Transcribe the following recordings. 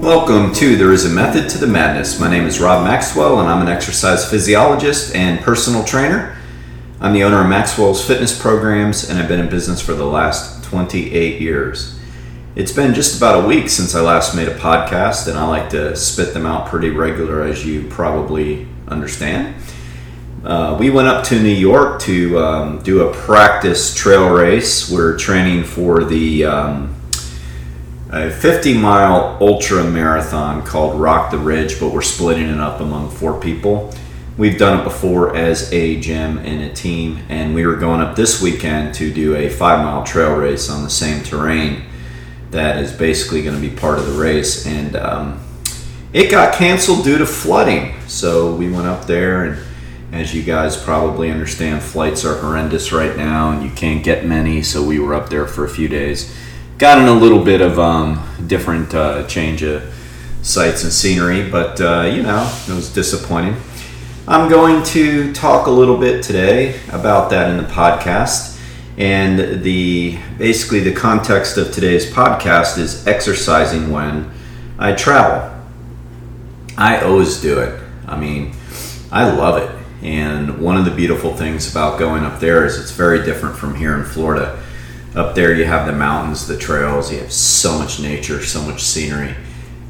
Welcome to There is a Method to the Madness. My name is Rob Maxwell, and I'm an exercise physiologist and personal trainer. I'm the owner of Maxwell's Fitness Programs, and I've been in business for the last 28 years. It's been just about a week since I last made a podcast, and I like to spit them out pretty regular, as you probably understand. Uh, we went up to New York to um, do a practice trail race. We're training for the um, a 50 mile ultra marathon called Rock the Ridge, but we're splitting it up among four people. We've done it before as a gym and a team, and we were going up this weekend to do a five mile trail race on the same terrain that is basically going to be part of the race. And um, it got canceled due to flooding. So we went up there, and as you guys probably understand, flights are horrendous right now, and you can't get many. So we were up there for a few days gotten a little bit of um, different uh, change of sights and scenery, but uh, you know, it was disappointing. I'm going to talk a little bit today about that in the podcast. And the basically the context of today's podcast is exercising when I travel. I always do it. I mean, I love it. And one of the beautiful things about going up there is it's very different from here in Florida up there you have the mountains, the trails. You have so much nature, so much scenery.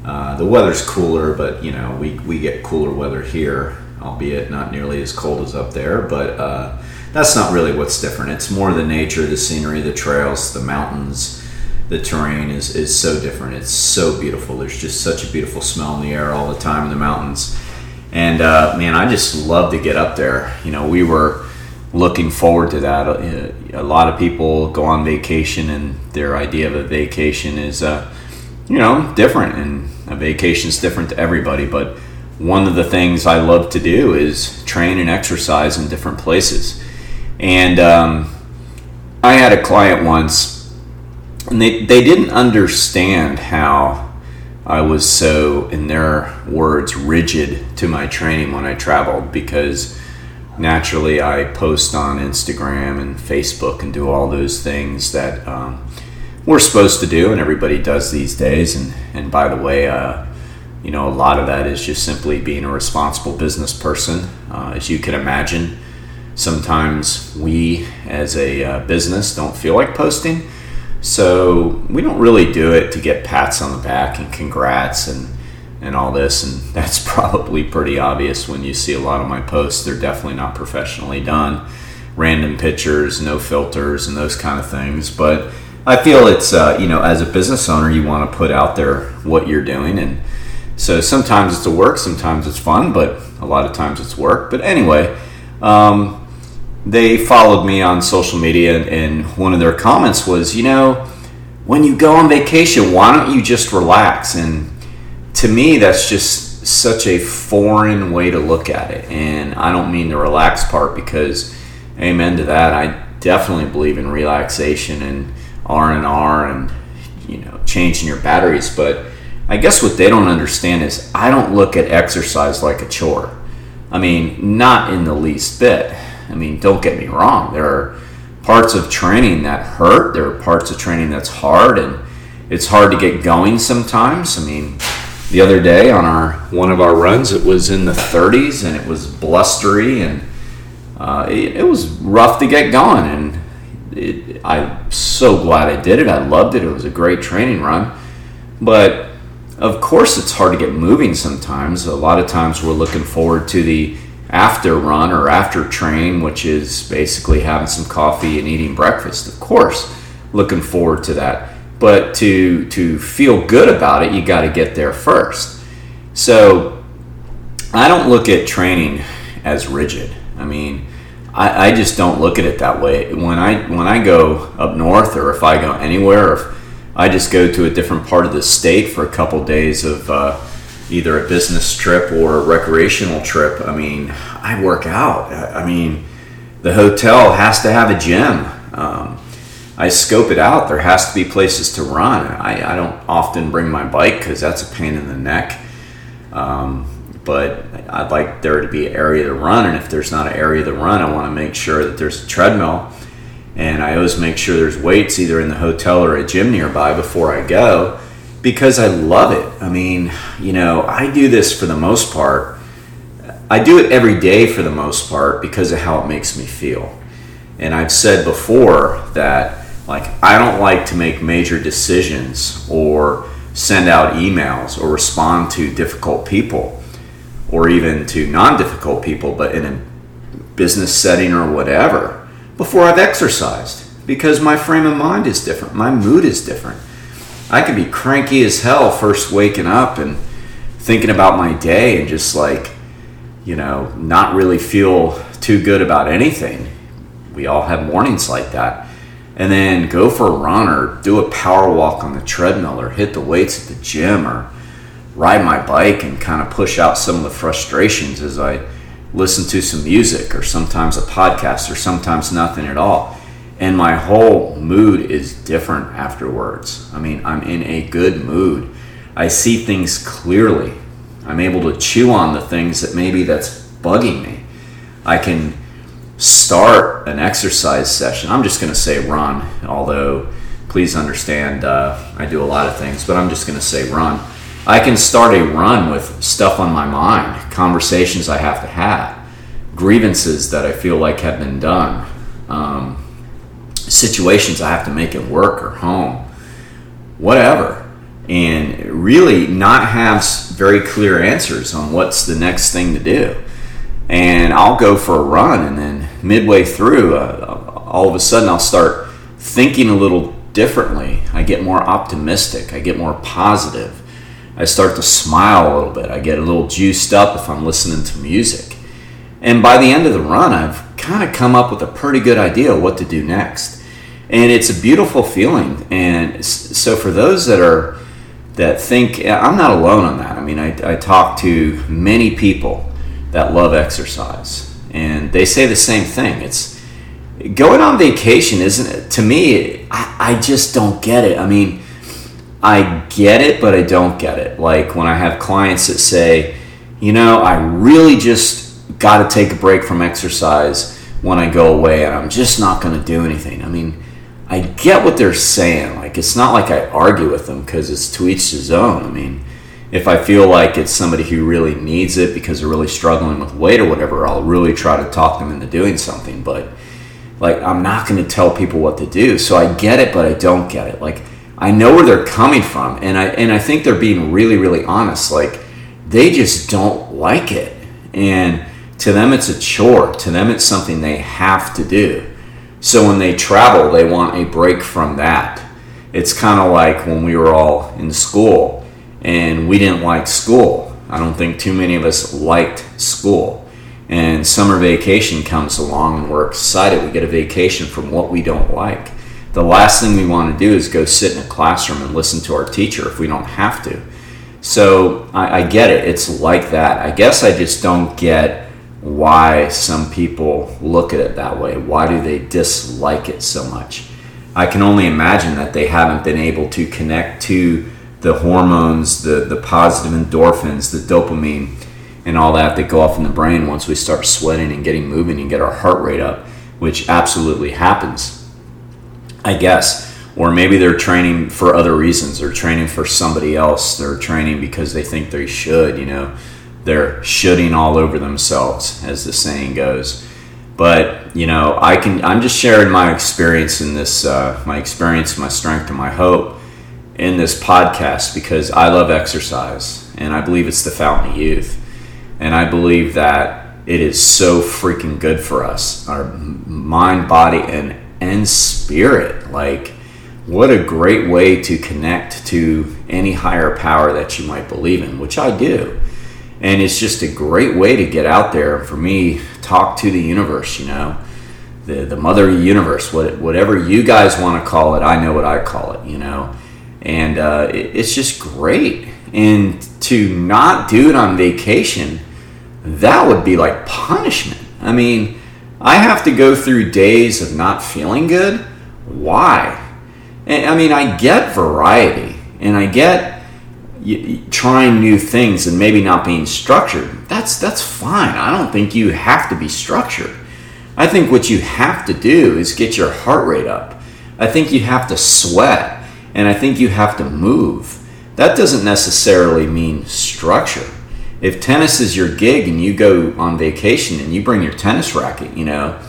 Uh, the weather's cooler, but you know we, we get cooler weather here, albeit not nearly as cold as up there. But uh, that's not really what's different. It's more the nature, the scenery, the trails, the mountains. The terrain is, is so different. It's so beautiful. There's just such a beautiful smell in the air all the time in the mountains. And uh, man, I just love to get up there. You know, we were looking forward to that. Uh, a lot of people go on vacation, and their idea of a vacation is, uh, you know, different, and a vacation is different to everybody. But one of the things I love to do is train and exercise in different places. And um, I had a client once, and they, they didn't understand how I was so, in their words, rigid to my training when I traveled because naturally I post on Instagram and Facebook and do all those things that um, we're supposed to do and everybody does these days. And, and by the way, uh, you know, a lot of that is just simply being a responsible business person. Uh, as you can imagine, sometimes we as a uh, business don't feel like posting. So we don't really do it to get pats on the back and congrats and and all this, and that's probably pretty obvious when you see a lot of my posts. They're definitely not professionally done. Random pictures, no filters, and those kind of things. But I feel it's, uh, you know, as a business owner, you want to put out there what you're doing. And so sometimes it's a work, sometimes it's fun, but a lot of times it's work. But anyway, um, they followed me on social media, and one of their comments was, you know, when you go on vacation, why don't you just relax? And to me, that's just such a foreign way to look at it. And I don't mean the relaxed part because, amen to that. I definitely believe in relaxation and R and R and you know changing your batteries. But I guess what they don't understand is I don't look at exercise like a chore. I mean, not in the least bit. I mean, don't get me wrong. There are parts of training that hurt. There are parts of training that's hard, and it's hard to get going sometimes. I mean, the other day on our one of our runs. It was in the 30s and it was blustery and uh, it, it, was rough to get going. And it, I'm so glad I did it. I loved it. It was a great training run. But of course, it's hard to get moving sometimes. A lot of times we're looking forward to the after run or after train, which is basically having some coffee and eating breakfast. Of course, looking forward to that but to to feel good about it you got to get there first. So i don't look at training as rigid. I mean I, I, just don't look at it that way. When i when i go up north or if i go anywhere if i just go to a different part of the state for a couple days of uh, either a business trip or a recreational trip i mean i work out. I mean the hotel has to have a gym. Um, I scope it out. There has to be places to run. I, I don't often bring my bike because that's a pain in the neck. Um, but I'd like there to be an area to run, and if there's not an area to run, I want to make sure that there's a treadmill. And I always make sure there's weights either in the hotel or a gym nearby before I go. because I love it. I mean, you know, I do this for the most part. I do it every day for the most part because of how it makes me feel. And I've said before that, like, I don't like to make major decisions or send out emails or respond to difficult people or even to non difficult people, but in a business setting or whatever, before I've exercised because my frame of mind is different, my mood is different. I could be cranky as hell first waking up and thinking about my day and just like, you know, not really feel too good about anything. We all have mornings like that. And then go for a run or do a power walk on the treadmill or hit the weights at the gym or ride my bike and kind of push out some of the frustrations as I listen to some music or sometimes a podcast or sometimes nothing at all and my whole mood is different afterwards. I mean, I'm in a good mood. I see things clearly. I'm able to chew on the things that maybe that's bugging me. I can start an exercise session. I'm just going to say run, although please understand uh, I do a lot of things, but I'm just going to say run. I can start a run with stuff on my mind, conversations I have to have, grievances that I feel like have been done. Um, situations I have to make at work or home, whatever, and really not have very clear answers on what's the next thing to do. And I'll go for a run, and then midway through, uh, all of a sudden, I'll start thinking a little differently. I get more optimistic, I get more positive. I start to smile a little bit. I get a little juiced up if I'm listening to music. And by the end of the run, I've kind of come up with a pretty good idea what to do next and it's a beautiful feeling. And so for those that are that think I'm not alone on that. I mean, I, I talk to many people that love exercise, and they say the same thing. It's going on vacation, isn't it? To me, I, I just don't get it. I mean, I get it, but I don't get it. Like when I have clients that say, you know, I really just got to take a break from exercise when I go away, and I'm just not going to do anything. I mean I get what they're saying. Like it's not like I argue with them because it's to each his own. I mean, if I feel like it's somebody who really needs it because they're really struggling with weight or whatever, I'll really try to talk them into doing something. But like I'm not going to tell people what to do. So I get it, but I don't get it. Like I know where they're coming from, and I and I think they're being really really honest. Like they just don't like it, and to them it's a chore. To them it's something they have to do. So when they travel, they want a break from that. It's kind of like when we were all in school and we didn't like school. I don't think too many of us liked school. And summer vacation comes along and we're excited. We get a vacation from what we don't like. The last thing we want to do is go sit in a classroom and listen to our teacher if we don't have to. So I, I get it. It's like that. I guess I just don't get why some people look at it that way. Why do they dislike it so much? I can only imagine that they haven't been able to connect to the hormones, the, the positive endorphins, the dopamine, and all that that go off in the brain once we start sweating and getting moving and get our heart rate up, which absolutely happens, I guess. Or maybe they're training for other reasons. They're training for somebody else. They're training because they think they should, you know they're shooting all over themselves, as the saying goes. But you know, I can. I'm just sharing my experience in this, uh, my experience, my strength, and my hope in this podcast because I love exercise and I believe it's the fountain of youth, and I believe that it is so freaking good for us, our mind, body, and and spirit. Like, what a great way to connect to any higher power that you might believe in, which I do. And it's just a great way to get out there for me talk to the universe you know? The, the mother universe what, whatever you guys want to call it i know what i call it you know and uh, it, it's just great. And to not do it on vacation that would be like punishment. I mean i have to go through days of not feeling good? Why? And, i mean i get variety and i get trying new things and maybe not being structured. That's that's fine. I don't think you have to be structured. I think what you have to do is get your heart rate up. I think you have to sweat and i think you have to move that doesn't necessarily mean structure. If tennis is your gig and you go on vacation and you bring your tennis racket, you know,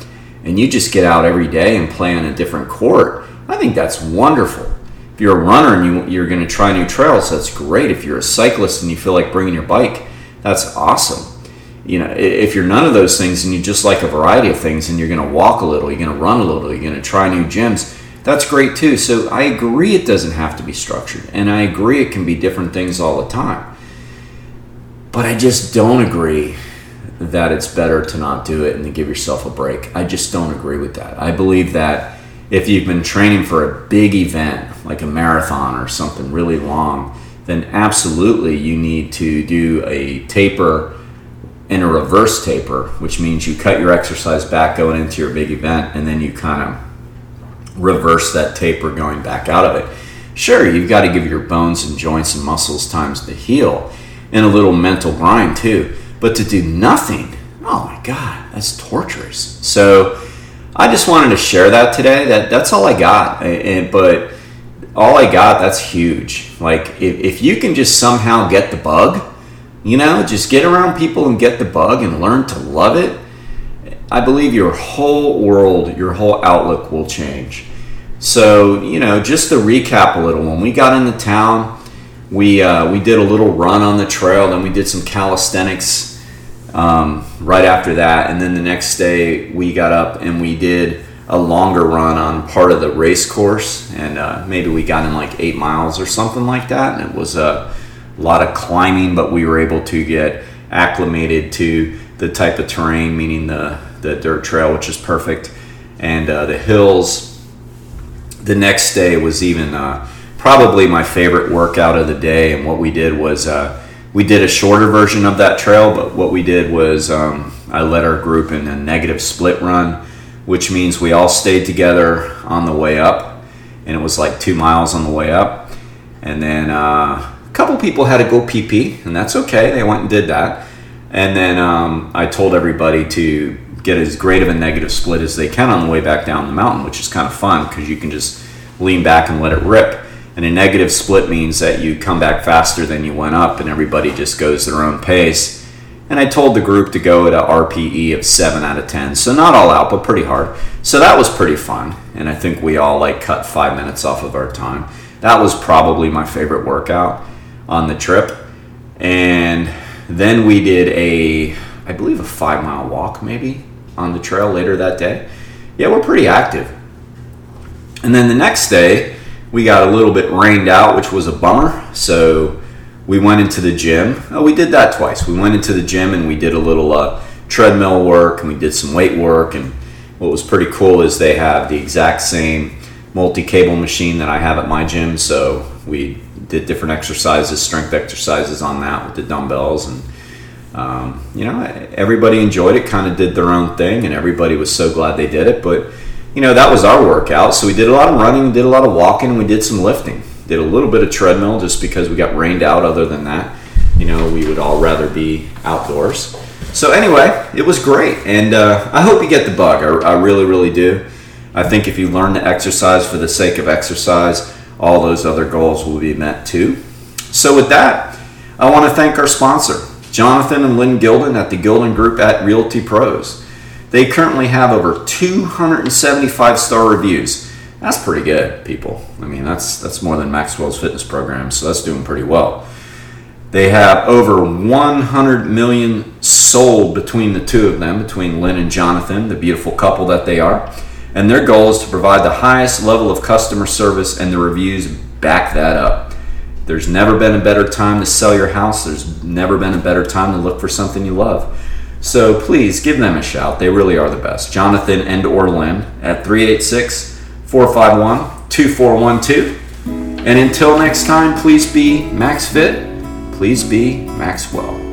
and you just get out every day and play on a different court, I think that's wonderful. If you're a runner and you, you're going to try new trails, that's great. If you're a cyclist and you feel like bringing your bike, that's awesome. You know, if you're none of those things and you just like a variety of things and you're going to walk a little, you're going to run a little, you're going to try new gyms, that's great too. So I agree it doesn't have to be structured, and I agree it can be different things all the time. But I just don't agree that it's better to not do it and to give yourself a break. I just don't agree with that. I believe that if you've been training for a big event, like a marathon or something really long, then absolutely you need to do a taper and a reverse taper, which means you cut your exercise back going into your big event and then you kind of reverse that taper going back out of it. Sure, you've got to give your bones and joints and muscles times to heal and a little mental grind too. But to do nothing, oh my God, that's torturous. So I just wanted to share that today. That that's all I got. And, but all I got, that's huge. Like if, if you can just somehow get the bug, you know, just get around people and get the bug and learn to love it. I believe your whole world, your whole outlook will change. So, you know, just to recap a little, when we got into town, we uh, we did a little run on the trail, then we did some calisthenics um, right after that, and then the next day we got up and we did a longer run on part of the race course, and uh, maybe we got in like eight miles or something like that, and it was a lot of climbing, but we were able to get acclimated to the type of terrain, meaning the the dirt trail, which is perfect, and uh, the hills. The next day was even uh, probably my favorite workout of the day. And what we did was uh, we did a shorter version of that trail, but what we did was um, I led our group in a negative split run, which means we all stayed together on the way up, and it was like two miles on the way up. And then uh, a couple people had to go pee pee, and that's okay. They went and did that. And then um, I told everybody to get as great of a negative split as they can on the way back down the mountain, which is kind of fun because you can just lean back and let it rip. And a negative split means that you come back faster than you went up, and everybody just goes their own pace. And I told the group to go at a RPE of 7 out of 10. So not all out, but pretty hard. So that was pretty fun. And I think we all like cut five minutes off of our time. That was probably my favorite workout on the trip. And then we did a, I believe, a five mile walk maybe on the trail later that day. Yeah, we're pretty active. And then the next day, we got a little bit rained out, which was a bummer. So we went into the gym. Oh, we did that twice. We went into the gym and we did a little uh, treadmill work and we did some weight work. And what was pretty cool is they have the exact same multi cable machine that I have at my gym. So we did different exercises, strength exercises on that with the dumbbells. And, um, you know, everybody enjoyed it, kind of did their own thing, and everybody was so glad they did it. But you know, that was our workout. So we did a lot of running, we did a lot of walking, we did some lifting. Did a little bit of treadmill just because we got rained out. Other than that, you know, we would all rather be outdoors. So anyway, it was great, and uh, I hope you get the bug. I, I really, really do. I think if you learn to exercise for the sake of exercise, all those other goals will be met too. So with that, I want to thank our sponsor, Jonathan and Lynn Gilden at the Gilden Group at Realty Pros. They currently have over 275 star reviews. That's pretty good, people. I mean, that's that's more than Maxwell's fitness program, so that's doing pretty well. They have over 100 million sold between the two of them, between Lynn and Jonathan, the beautiful couple that they are. And their goal is to provide the highest level of customer service, and the reviews back that up. There's never been a better time to sell your house. There's never been a better time to look for something you love. So please give them a shout. They really are the best. Jonathan and or Lynn at 386 451 2412. And until next time, please be Max Fit. Please be Maxwell.